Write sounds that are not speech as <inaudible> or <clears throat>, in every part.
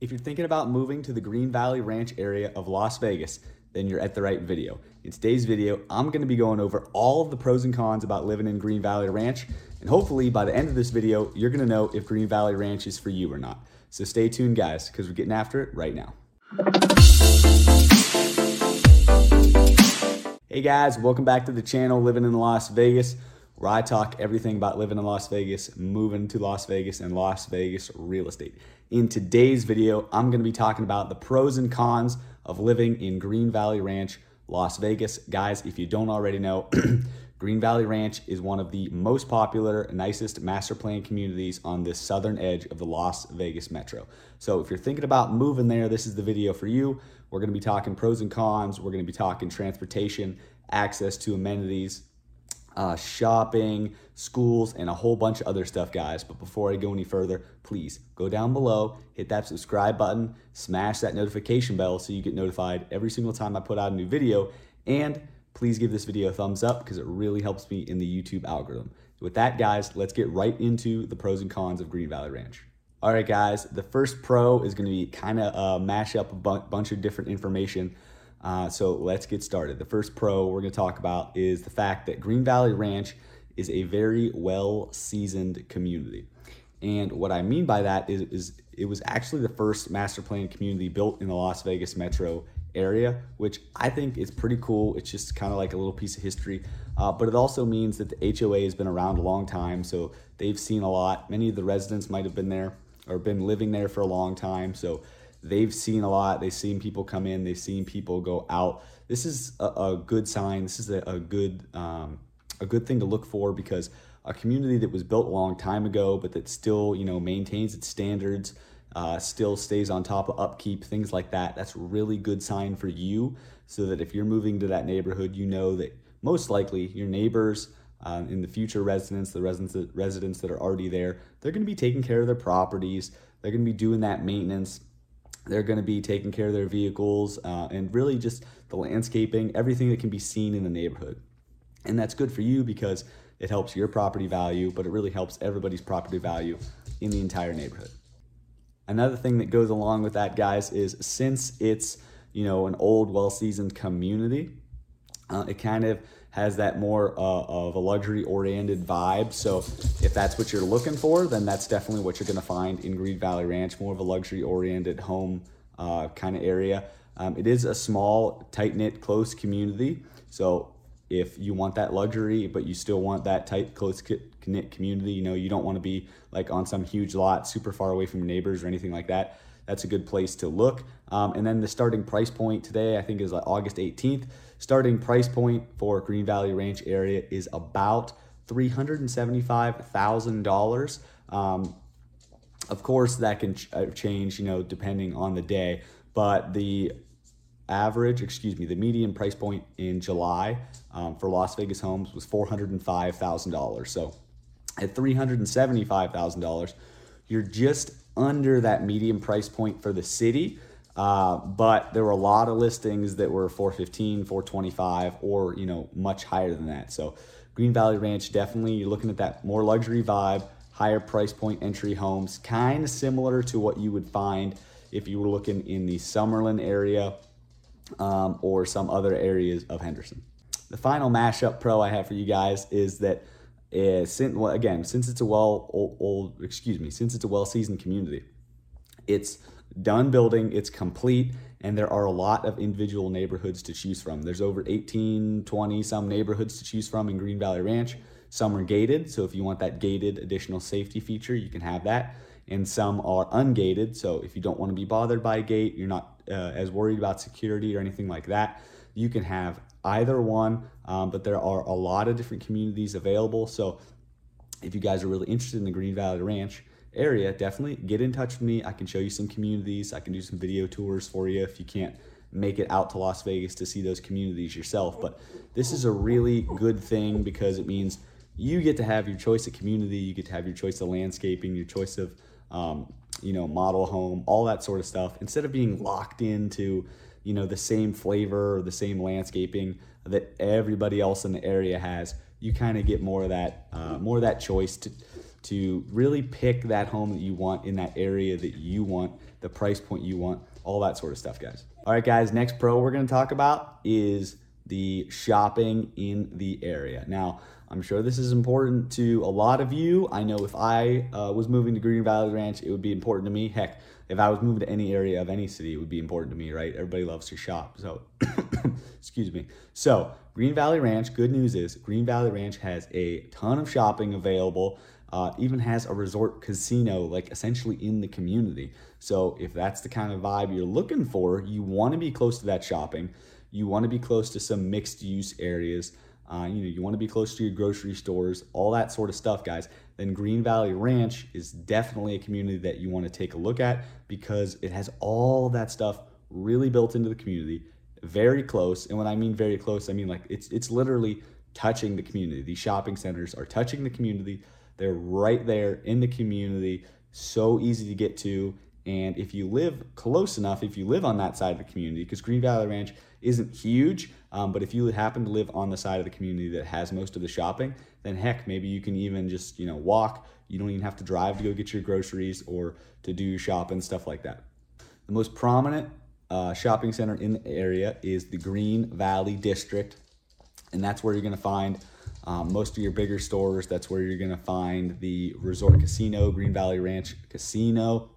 If you're thinking about moving to the Green Valley Ranch area of Las Vegas, then you're at the right video. In today's video, I'm gonna be going over all of the pros and cons about living in Green Valley Ranch, and hopefully by the end of this video, you're gonna know if Green Valley Ranch is for you or not. So stay tuned guys, because we're getting after it right now. Hey guys, welcome back to the channel, Living in Las Vegas where I talk everything about living in Las Vegas, moving to Las Vegas, and Las Vegas real estate. In today's video, I'm going to be talking about the pros and cons of living in Green Valley Ranch, Las Vegas. Guys, if you don't already know, <clears throat> Green Valley Ranch is one of the most popular, nicest master plan communities on the southern edge of the Las Vegas metro. So if you're thinking about moving there, this is the video for you. We're going to be talking pros and cons. We're going to be talking transportation, access to amenities, uh, shopping, schools, and a whole bunch of other stuff, guys. But before I go any further, please go down below, hit that subscribe button, smash that notification bell so you get notified every single time I put out a new video, and please give this video a thumbs up because it really helps me in the YouTube algorithm. With that, guys, let's get right into the pros and cons of Green Valley Ranch. All right, guys, the first pro is going to be kind of uh, mash up a bunch of different information uh, so let's get started. The first pro we're going to talk about is the fact that Green Valley Ranch is a very well seasoned community. And what I mean by that is, is it was actually the first master plan community built in the Las Vegas metro area, which I think is pretty cool. It's just kind of like a little piece of history. Uh, but it also means that the HOA has been around a long time, so they've seen a lot. Many of the residents might have been there or been living there for a long time. So They've seen a lot. They've seen people come in. They've seen people go out. This is a, a good sign. This is a, a good um, a good thing to look for because a community that was built a long time ago, but that still you know maintains its standards, uh, still stays on top of upkeep, things like that. That's really good sign for you, so that if you're moving to that neighborhood, you know that most likely your neighbors. Um, in the future residents, the residents that, residents that are already there, they're going to be taking care of their properties. They're going to be doing that maintenance they're going to be taking care of their vehicles uh, and really just the landscaping, everything that can be seen in the neighborhood. And that's good for you because it helps your property value, but it really helps everybody's property value in the entire neighborhood. Another thing that goes along with that, guys, is since it's you know an old, well-seasoned community, uh, it kind of has that more uh, of a luxury oriented vibe. So if that's what you're looking for, then that's definitely what you're going to find in Green Valley Ranch, more of a luxury oriented home uh, kind of area. Um, it is a small, tight knit, close community. So if you want that luxury, but you still want that tight, close knit community, you know, you don't want to be like on some huge lot super far away from your neighbors or anything like that. That's a good place to look. Um, and then the starting price point today, I think, is like August 18th. Starting price point for Green Valley Ranch area is about $375,000. Um, of course, that can ch- uh, change, you know, depending on the day, but the average, excuse me, the median price point in July um, for Las Vegas homes was $405,000. So at $375,000, you're just under that median price point for the city. Uh, but there were a lot of listings that were 415, 425, or you know much higher than that. So Green Valley Ranch definitely you're looking at that more luxury vibe, higher price point entry homes, kind of similar to what you would find if you were looking in the Summerlin area um, or some other areas of Henderson. The final mashup pro I have for you guys is that uh, since, well, again since it's a well old, old excuse me since it's a well seasoned community, it's done building, it's complete, and there are a lot of individual neighborhoods to choose from. There's over 18, 20 some neighborhoods to choose from in Green Valley Ranch. Some are gated, so if you want that gated additional safety feature, you can have that. And some are ungated, so if you don't want to be bothered by a gate, you're not uh, as worried about security or anything like that, you can have either one. Um, but there are a lot of different communities available. So if you guys are really interested in the Green Valley Ranch, area, definitely get in touch with me. I can show you some communities. I can do some video tours for you if you can't make it out to Las Vegas to see those communities yourself. But this is a really good thing because it means you get to have your choice of community, you get to have your choice of landscaping, your choice of um, you know model home, all that sort of stuff. Instead of being locked into you know the same flavor or the same landscaping that everybody else in the area has, you kind of get more of that uh, more of that choice to to really pick that home that you want in that area that you want the price point you want, all that sort of stuff, guys. All right, guys, next pro we're gonna talk about is the shopping in the area. Now, I'm sure this is important to a lot of you. I know if I uh, was moving to Green Valley Ranch, it would be important to me. Heck, if I was moving to any area of any city, it would be important to me, right? Everybody loves to shop. So, <coughs> excuse me. So, Green Valley Ranch, good news is Green Valley Ranch has a ton of shopping available. Uh, even has a resort casino, like essentially in the community. So, if that's the kind of vibe you're looking for, you want to be close to that shopping. You want to be close to some mixed use areas. Uh, you know, you want to be close to your grocery stores, all that sort of stuff, guys. Then Green Valley Ranch is definitely a community that you want to take a look at because it has all that stuff really built into the community, very close. And when I mean very close, I mean like it's it's literally touching the community. These shopping centers are touching the community. They're right there in the community, so easy to get to. And if you live close enough, if you live on that side of the community, because Green Valley Ranch isn't huge, um, but if you happen to live on the side of the community that has most of the shopping, then heck, maybe you can even just you know walk. You don't even have to drive to go get your groceries or to do your shopping stuff like that. The most prominent uh, shopping center in the area is the Green Valley District, and that's where you're going to find um, most of your bigger stores. That's where you're going to find the Resort Casino, Green Valley Ranch Casino,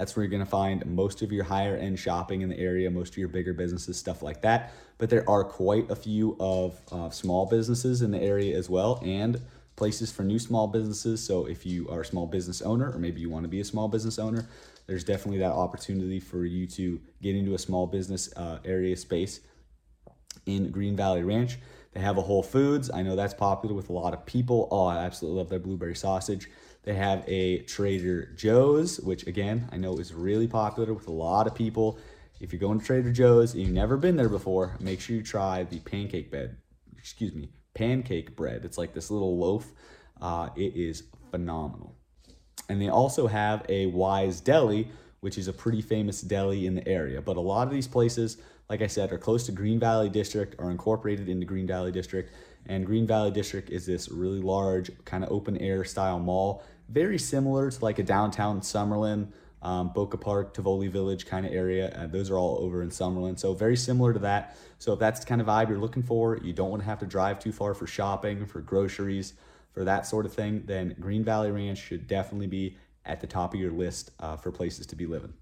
that's where you're going to find most of your higher end shopping in the area, most of your bigger businesses, stuff like that. But there are quite a few of uh, small businesses in the area as well and places for new small businesses. So if you are a small business owner or maybe you want to be a small business owner, there's definitely that opportunity for you to get into a small business uh, area space in Green Valley Ranch. They have a Whole Foods. I know that's popular with a lot of people. Oh, I absolutely love their blueberry sausage. They have a Trader Joe's, which again, I know is really popular with a lot of people. If you're going to Trader Joe's and you've never been there before, make sure you try the pancake bed. Excuse me, pancake bread. It's like this little loaf. Uh, it is phenomenal. And they also have a Weiss Deli, which is a pretty famous deli in the area. But a lot of these places, like I said, are close to Green Valley District, are incorporated into Green Valley District. And Green Valley District is this really large, kind of open air style mall, very similar to like a downtown Summerlin, um, Boca Park, Tivoli Village kind of area. Uh, those are all over in Summerlin. So very similar to that. So if that's the kind of vibe you're looking for, you don't want to have to drive too far for shopping, for groceries, for that sort of thing, then Green Valley Ranch should definitely be at the top of your list uh, for places to be living.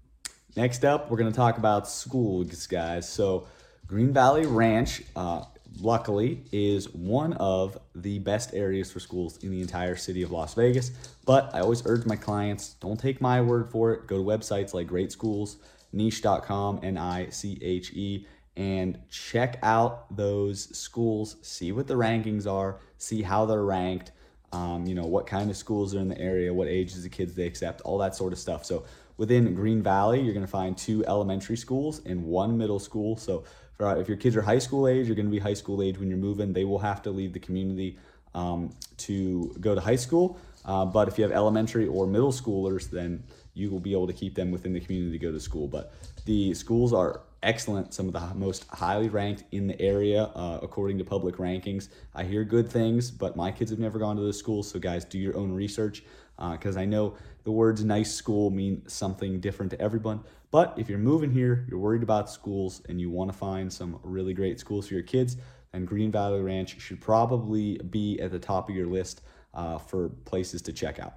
Next up, we're going to talk about schools, guys. So Green Valley Ranch uh, luckily, is one of the best areas for schools in the entire city of Las Vegas. But I always urge my clients don't take my word for it. Go to websites like Great Schools, niche.com, N I C H E, and check out those schools. See what the rankings are, see how they're ranked. Um, you know, what kind of schools are in the area, what ages of kids they accept, all that sort of stuff. So within Green Valley, you're going to find two elementary schools and one middle school. So uh, if your kids are high school age, you're going to be high school age when you're moving. They will have to leave the community um, to go to high school. Uh, but if you have elementary or middle schoolers, then you will be able to keep them within the community to go to school. But the schools are excellent, some of the most highly ranked in the area uh, according to public rankings. I hear good things, but my kids have never gone to those schools. So, guys, do your own research because uh, I know the words nice school mean something different to everyone. But if you're moving here, you're worried about schools, and you want to find some really great schools for your kids, then Green Valley Ranch should probably be at the top of your list uh, for places to check out.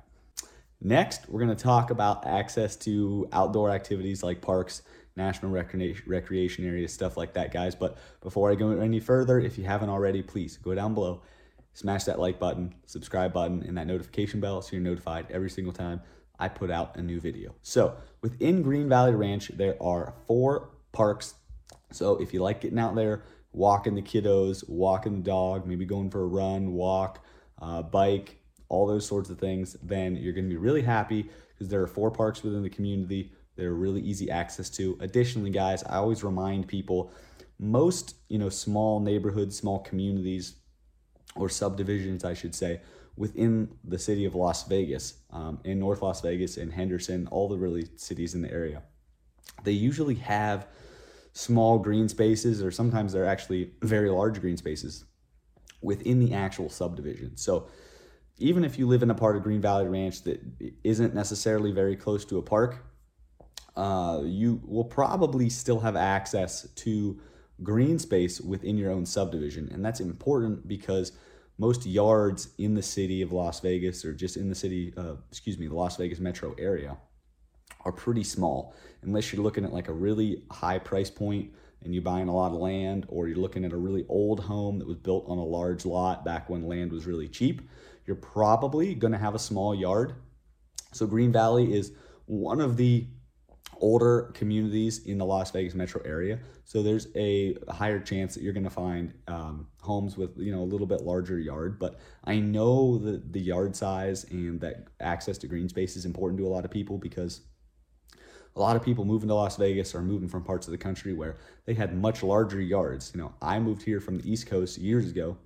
Next, we're going to talk about access to outdoor activities like parks, national recreation, recreation areas, stuff like that, guys. But before I go any further, if you haven't already, please go down below, smash that like button, subscribe button, and that notification bell so you're notified every single time I put out a new video. So within Green Valley Ranch, there are four parks. So if you like getting out there, walking the kiddos, walking the dog, maybe going for a run, walk, uh, bike, all those sorts of things, then you're going to be really happy because there are four parks within the community that are really easy access to. Additionally, guys, I always remind people most, you know, small neighborhoods, small communities or subdivisions, I should say, within the city of Las Vegas, um, in North Las Vegas, in Henderson, all the really cities in the area. They usually have small green spaces, or sometimes they're actually very large green spaces within the actual subdivision. So even if you live in a part of Green Valley Ranch that isn't necessarily very close to a park, uh, you will probably still have access to green space within your own subdivision. And that's important because most yards in the city of Las Vegas or just in the city, uh, excuse me, the Las Vegas metro area are pretty small. Unless you're looking at like a really high price point and you're buying a lot of land or you're looking at a really old home that was built on a large lot back when land was really cheap, you're probably going to have a small yard. So Green Valley is one of the older communities in the Las Vegas metro area. So there's a higher chance that you're going to find um, homes with you know a little bit larger yard. But I know that the yard size and that access to green space is important to a lot of people because a lot of people moving to Las Vegas are moving from parts of the country where they had much larger yards. You know, I moved here from the East Coast years ago,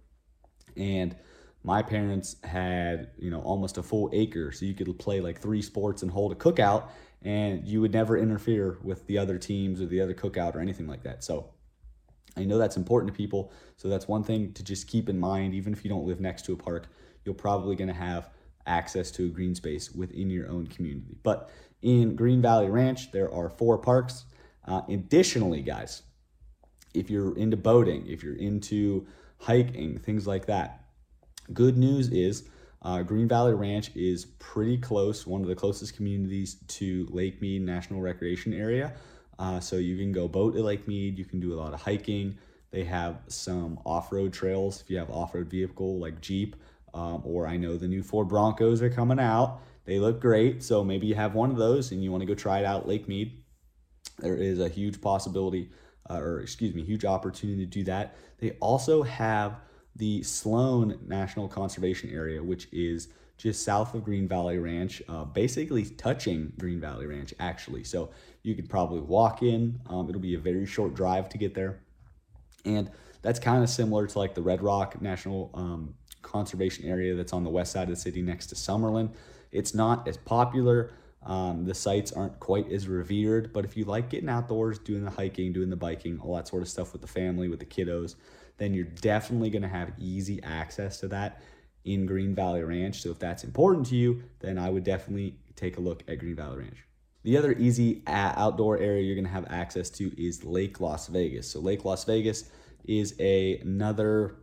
and my parents had you know almost a full acre, so you could play like three sports and hold a cookout, and you would never interfere with the other teams or the other cookout or anything like that. So. I know that's important to people, so that's one thing to just keep in mind. Even if you don't live next to a park, you're probably going to have access to a green space within your own community. But in Green Valley Ranch, there are four parks. Uh, additionally, guys, if you're into boating, if you're into hiking, things like that, good news is uh, Green Valley Ranch is pretty close, one of the closest communities to Lake Mead National Recreation Area. Uh, so you can go boat at Lake Mead, you can do a lot of hiking. They have some off road trails if you have off road vehicle like Jeep, um, or I know the new Ford Broncos are coming out. They look great, so maybe you have one of those and you want to go try it out Lake Mead. There is a huge possibility, uh, or excuse me, huge opportunity to do that. They also have the Sloan National Conservation Area, which is just south of Green Valley Ranch, uh, basically touching Green Valley Ranch, actually. So you could probably walk in. Um, it'll be a very short drive to get there. And that's kind of similar to like the Red Rock National um, Conservation Area that's on the west side of the city next to Summerlin. It's not as popular. Um, the sites aren't quite as revered, but if you like getting outdoors, doing the hiking, doing the biking, all that sort of stuff with the family, with the kiddos, then you're definitely going to have easy access to that in Green Valley Ranch. So if that's important to you, then I would definitely take a look at Green Valley Ranch. The other easy outdoor area you're going to have access to is Lake Las Vegas. So Lake Las Vegas is a, another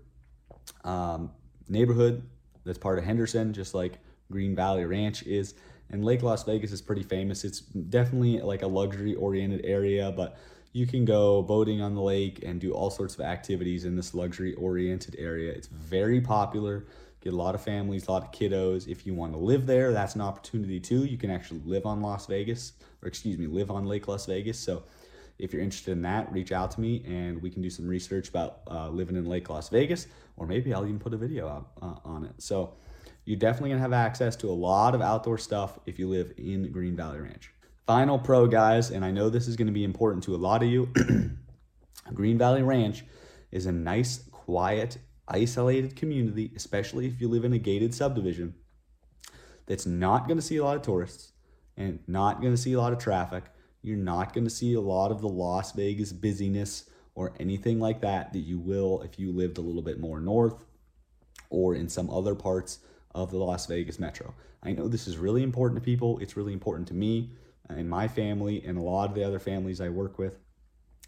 um, neighborhood that's part of Henderson, just like Green Valley Ranch is. And Lake Las Vegas is pretty famous. It's definitely like a luxury oriented area, but you can go boating on the lake and do all sorts of activities in this luxury oriented area. It's very popular. Get a lot of families, a lot of kiddos. If you want to live there, that's an opportunity too. You can actually live on Las Vegas, or excuse me, live on Lake Las Vegas. So if you're interested in that, reach out to me and we can do some research about uh, living in Lake Las Vegas, or maybe I'll even put a video out uh, on it. So you're definitely gonna have access to a lot of outdoor stuff if you live in Green Valley Ranch. Final pro, guys, and I know this is gonna be important to a lot of you. <clears throat> Green Valley Ranch is a nice, quiet, isolated community, especially if you live in a gated subdivision, that's not gonna see a lot of tourists and not gonna see a lot of traffic. You're not gonna see a lot of the Las Vegas busyness or anything like that that you will if you lived a little bit more north or in some other parts of the Las Vegas metro. I know this is really important to people. It's really important to me and my family and a lot of the other families I work with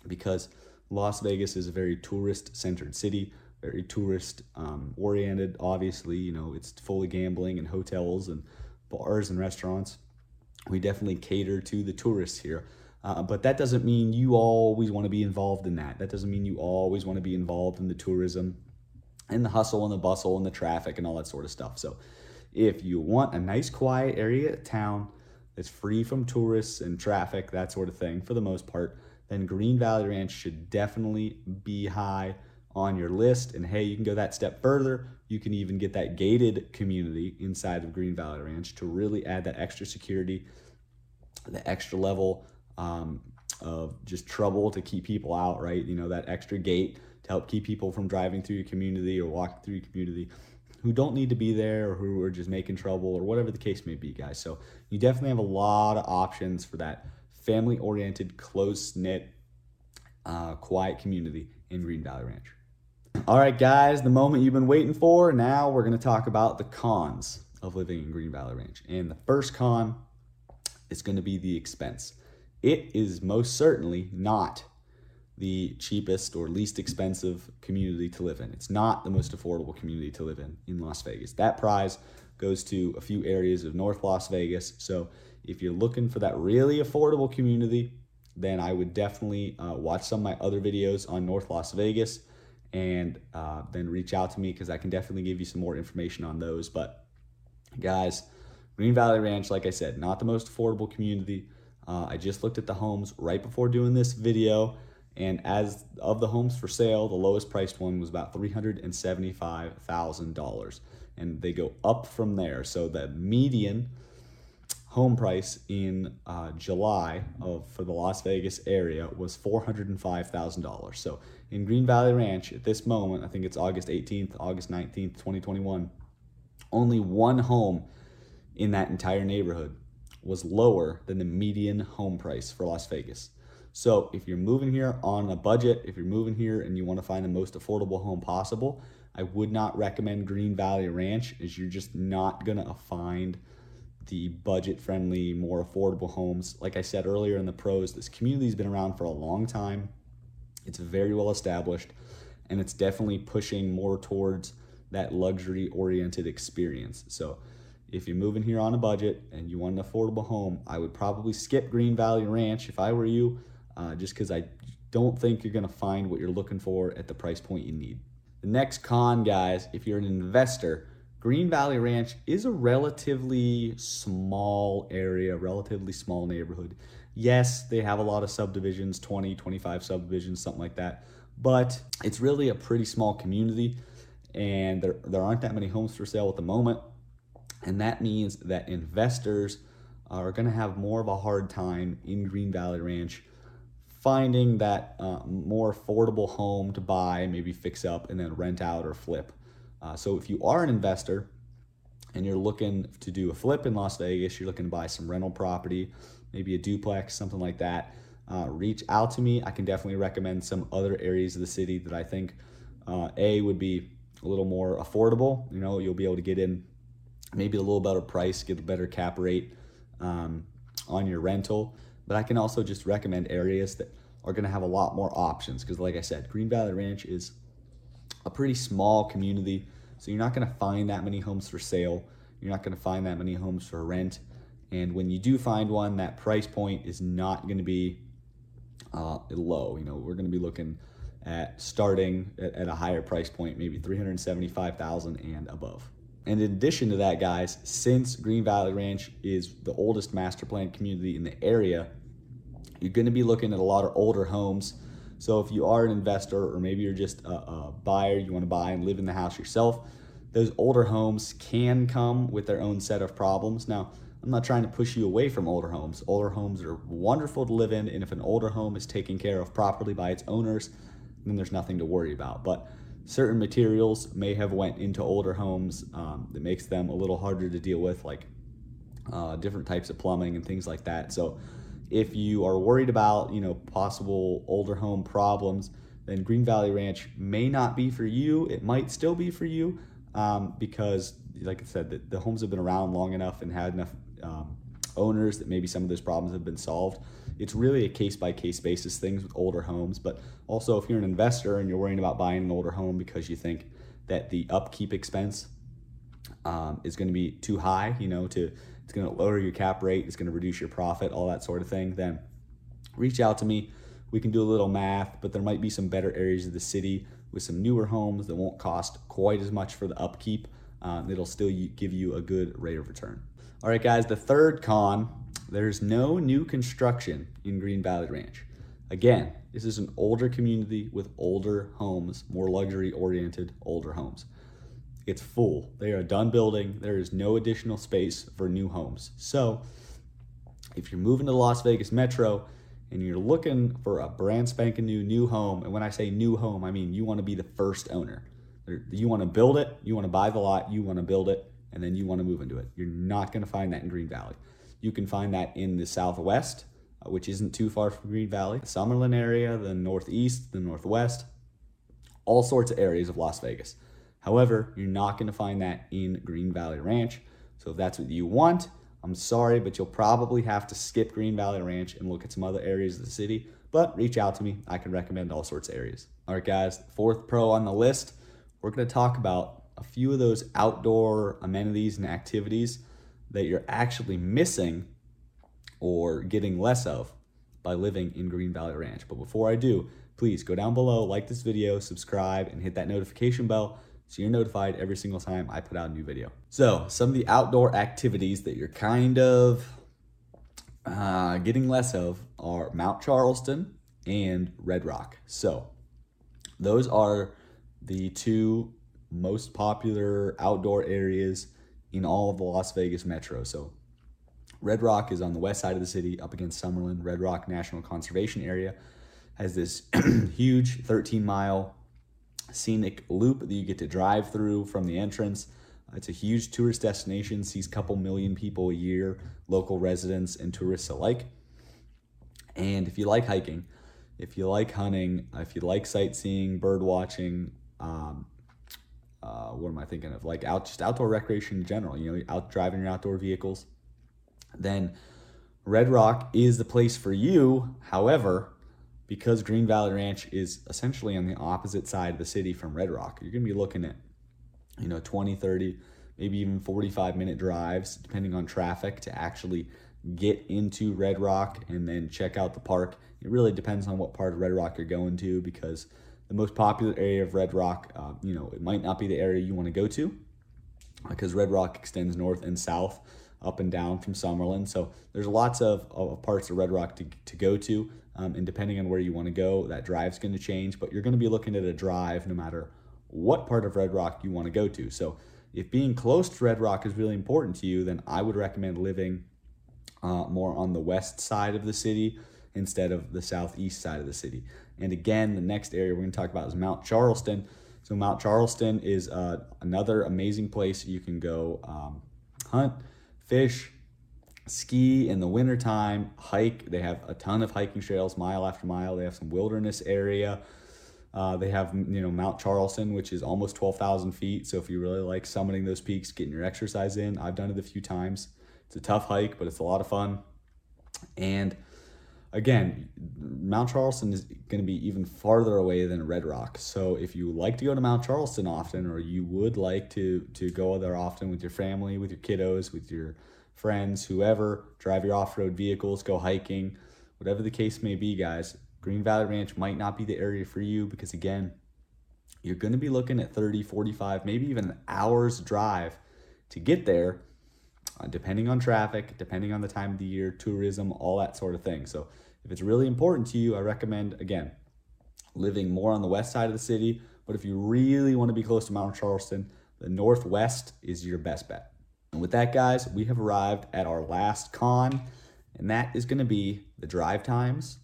because Las Vegas is a very tourist centered city, very tourist um, oriented. Obviously, you know, it's fully gambling and hotels and bars and restaurants. We definitely cater to the tourists here. Uh, but that doesn't mean you always want to be involved in that. That doesn't mean you always want to be involved in the tourism and the hustle and the bustle and the traffic and all that sort of stuff. So if you want a nice quiet area of town that's free from tourists and traffic, that sort of thing, for the most part, then Green Valley Ranch should definitely be high on your list. And hey, you can go that step further. You can even get that gated community inside of Green Valley Ranch to really add that extra security, the extra level um, of just trouble to keep people out, right? You know, that extra gate to help keep people from driving through your community or walking through your community who don't need to be there or who are just making trouble or whatever the case may be, guys. So you definitely have a lot of options for that family oriented, close knit, uh, quiet community in Green Valley Ranch. All right, guys, the moment you've been waiting for. Now we're going to talk about the cons of living in Green Valley Ranch. And the first con is going to be the expense. it is most certainly not the cheapest or least expensive community to live in. It's not the most affordable community to live in in Las Vegas. That prize goes to a few areas of North Las Vegas. So if you're looking for that really affordable community, then I would definitely uh, watch some of my other videos on North Las Vegas and uh, then reach out to me because I can definitely give you some more information on those. But guys, Green Valley Ranch, like I said, not the most affordable community. Uh, I just looked at the homes right before doing this video. And as of the homes for sale, the lowest priced one was about $375,000. And they go up from there. So the median home price in uh, July of for the Las Vegas area was $405,000. So in Green Valley Ranch at this moment, I think it's August 18th, August 19th, 2021, only one home in that entire neighborhood was lower than the median home price for Las Vegas. So if you're moving here on a budget, if you're moving here and you want to find the most affordable home possible, I would not recommend Green Valley Ranch as you're just not going to find the budget friendly, more affordable homes. Like I said earlier in the pros, this community's been around for a long time. It's very well established and it's definitely pushing more towards that luxury oriented experience. So if you're moving here on a budget and you want an affordable home, I would probably skip Green Valley Ranch if I were you, uh, just because I don't think you're going to find what you're looking for at the price point you need. The next con, guys, if you're an investor, Green Valley Ranch is a relatively small area, relatively small neighborhood. Yes, they have a lot of subdivisions, 20, 25 subdivisions, something like that, but it's really a pretty small community and there, there aren't that many homes for sale at the moment. And that means that investors are going to have more of a hard time in Green Valley Ranch finding that uh, more affordable home to buy, maybe fix up, and then rent out or flip. Uh, so if you are an investor and you're looking to do a flip in Las Vegas, you're looking to buy some rental property, maybe a duplex, something like that, uh, reach out to me. I can definitely recommend some other areas of the city that I think uh, A would be a little more affordable. You know, you'll be able to get in maybe a little better price, get a better cap rate um, on your rental. But I can also just recommend areas that are going to have a lot more options because, like I said, Green Valley Ranch is a pretty small community. So you're not going to find that many homes for sale. You're not going to find that many homes for rent. And when you do find one, that price point is not going to be uh, low. You know, we're going to be looking at starting at, at a higher price point, maybe 375,000 and above. And in addition to that, guys, since Green Valley Ranch is the oldest master plan community in the area, you're going to be looking at a lot of older homes so if you are an investor or maybe you're just a, a buyer, you want to buy and live in the house yourself, those older homes can come with their own set of problems. Now, I'm not trying to push you away from older homes. Older homes are wonderful to live in, and if an older home is taken care of properly by its owners, then there's nothing to worry about. But certain materials may have went into older homes um, that makes them a little harder to deal with, like uh, different types of plumbing and things like that. So if you are worried about, you know, possible older home problems, then Green Valley Ranch may not be for you. It might still be for you um, because, like I said, the, the, homes have been around long enough and had enough um, owners that maybe some of those problems have been solved. It's really a case by case basis things with older homes. But also, if you're an investor and you're worrying about buying an older home because you think that the upkeep expense um, is going to be too high, you know, to it's going to lower your cap rate, it's going to reduce your profit, all that sort of thing, then reach out to me. We can do a little math, but there might be some better areas of the city with some newer homes that won't cost quite as much for the upkeep. Uh, it'll still give you a good rate of return. All right, guys, the third con there's no new construction in Green Valley Ranch. Again, this is an older community with older homes, more luxury oriented older homes. It's full. They are done building. There is no additional space for new homes. So, if you're moving to the Las Vegas Metro and you're looking for a brand spanking new new home, and when I say new home, I mean you want to be the first owner. You want to build it, you want to buy the lot, you want to build it, and then you want to move into it. You're not going to find that in Green Valley. You can find that in the Southwest, uh, which isn't too far from Green Valley, the Summerlin area, the Northeast, the Northwest, all sorts of areas of Las Vegas. However, you're not going to find that in Green Valley Ranch. So if that's what you want, I'm sorry, but you'll probably have to skip Green Valley Ranch and look at some other areas of the city. But reach out to me. I can recommend all sorts of areas. All right, guys, fourth pro on the list, we're going to talk about a few of those outdoor amenities and activities that you're actually missing or getting less of by living in Green Valley Ranch. But before I do, please go down below, like this video, subscribe, and hit that notification bell so you're notified every single time I put out a new video. So, some of the outdoor activities that you're kind of uh, getting less of are Mount Charleston and Red Rock. So, those are the two most popular outdoor areas in all of the Las Vegas metro. So, Red Rock is on the west side of the city, up against Summerlin. Red Rock National Conservation Area has this <clears throat> huge 13 mile scenic loop that you get to drive through from the entrance. It's a huge tourist destination, sees a couple million people a year, local residents and tourists alike. And if you like hiking, if you like hunting, if you like sightseeing, bird watching, um, uh, what am I thinking of? Like out just outdoor recreation in general. You know, out driving your outdoor vehicles. Then Red Rock is the place for you. However, because Green Valley Ranch is essentially on the opposite side of the city from Red Rock, you're going to be looking at, you know, 20, 30, maybe even 45 minute drives, depending on traffic, to actually get into Red Rock and then check out the park. It really depends on what part of Red Rock you're going to because the most popular area of Red Rock, uh, you know, it might not be the area you want to go to because Red Rock extends north and south up and down from Summerlin. So there's lots of, of parts of Red Rock to, to go to. Um, and depending on where you want to go, that drive's going to change. But you're going to be looking at a drive no matter what part of Red Rock you want to go to. So if being close to Red Rock is really important to you, then I would recommend living uh, more on the west side of the city instead of the southeast side of the city. And again, the next area we're going to talk about is Mount Charleston. So Mount Charleston is uh, another amazing place you can go um, hunt, fish, ski in the wintertime, hike. They have a ton of hiking trails, mile after mile. They have some wilderness area. Uh, they have you know Mount Charleston, which is almost twelve thousand feet. So if you really like summiting those peaks, getting your exercise in, I've done it a few times. It's a tough hike, but it's a lot of fun. And again, Mount Charleston is going to be even farther away than Red Rock. So if you like to go to Mount Charleston often, or you would like to to go there often with your family, with your kiddos, with your friends, whoever, drive your off road vehicles, go hiking, whatever the case may be, guys, Green Valley Ranch might not be the area for you because, again, you're going to be looking at 30, 45, maybe even an hour's drive to get there, uh, depending on traffic, depending on the time of the year, tourism, all that sort of thing. So, if it's really important to you, I recommend, again, living more on the west side of the city. But if you really want to be close to Mount Charleston, the northwest is your best bet. And with that, guys, we have arrived at our last con, and that is going to be the drive times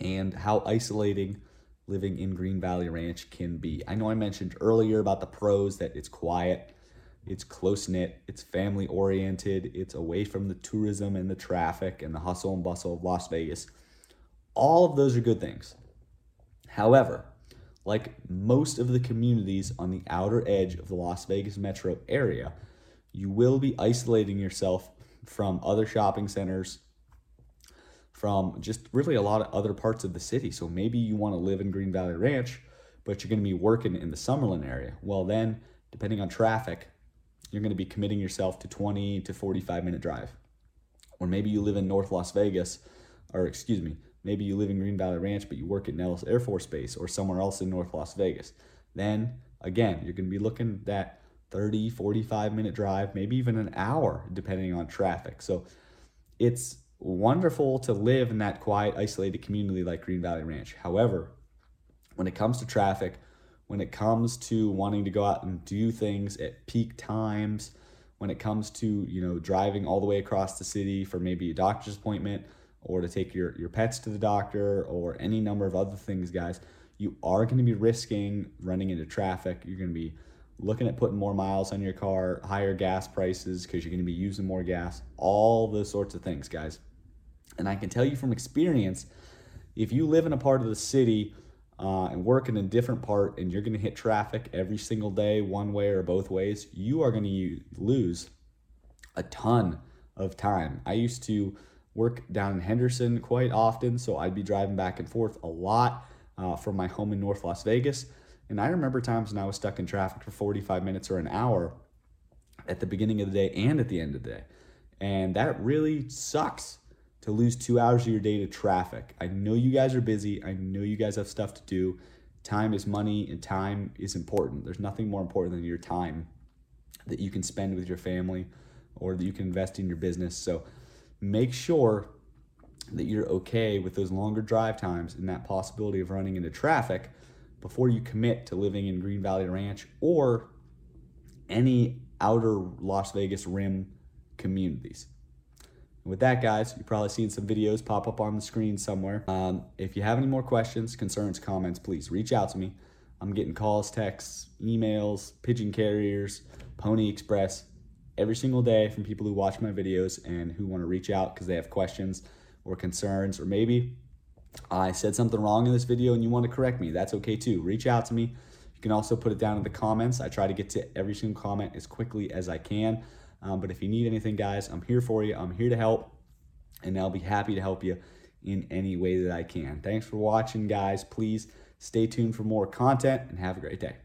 and how isolating living in Green Valley Ranch can be. I know I mentioned earlier about the pros that it's quiet, it's close knit, it's family oriented, it's away from the tourism and the traffic and the hustle and bustle of Las Vegas. All of those are good things. However, like most of the communities on the outer edge of the Las Vegas metro area, you will be isolating yourself from other shopping centers, from just really a lot of other parts of the city. So maybe you want to live in Green Valley Ranch, but you're going to be working in the Summerlin area. Well, then, depending on traffic, you're going to be committing yourself to 20 to 45 minute drive. Or maybe you live in North Las Vegas, or excuse me, maybe you live in Green Valley Ranch, but you work at Nellis Air Force Base or somewhere else in North Las Vegas. Then, again, you're going to be looking at 30, 45 minute drive, maybe even an hour, depending on traffic. So it's wonderful to live in that quiet, isolated community like Green Valley Ranch. However, when it comes to traffic, when it comes to wanting to go out and do things at peak times, when it comes to, you know, driving all the way across the city for maybe a doctor's appointment or to take your, your pets to the doctor or any number of other things, guys, you are going to be risking running into traffic. You're going to be looking at putting more miles on your car, higher gas prices because you're going to be using more gas, all those sorts of things, guys. And I can tell you from experience, if you live in a part of the city uh, and work in a different part and you're going to hit traffic every single day, one way or both ways, you are going to lose a ton of time. I used to work down in Henderson quite often, so I'd be driving back and forth a lot uh, from my home in North Las Vegas. And I remember times when I was stuck in traffic for 45 minutes or an hour at the beginning of the day and at the end of the day. And that really sucks to lose two hours of your day to traffic. I know you guys are busy. I know you guys have stuff to do. Time is money and time is important. There's nothing more important than your time that you can spend with your family or that you can invest in your business. So make sure that you're okay with those longer drive times and that possibility of running into traffic before you commit to living in Green Valley Ranch or any outer Las Vegas rim communities. With that, guys, you've probably seen some videos pop up on the screen somewhere. Um, if you have any more questions, concerns, comments, please reach out to me. I'm getting calls, texts, emails, pigeon carriers, Pony Express every single day from people who watch my videos and who want to reach out because they have questions or concerns, or maybe I said something wrong in this video and you want to correct me. That's okay too. Reach out to me. You can also put it down in the comments. I try to get to every single comment as quickly as I can. Um, but if you need anything, guys, I'm here for you. I'm here to help, and I'll be happy to help you in any way that I can. Thanks for watching, guys. Please stay tuned for more content and have a great day.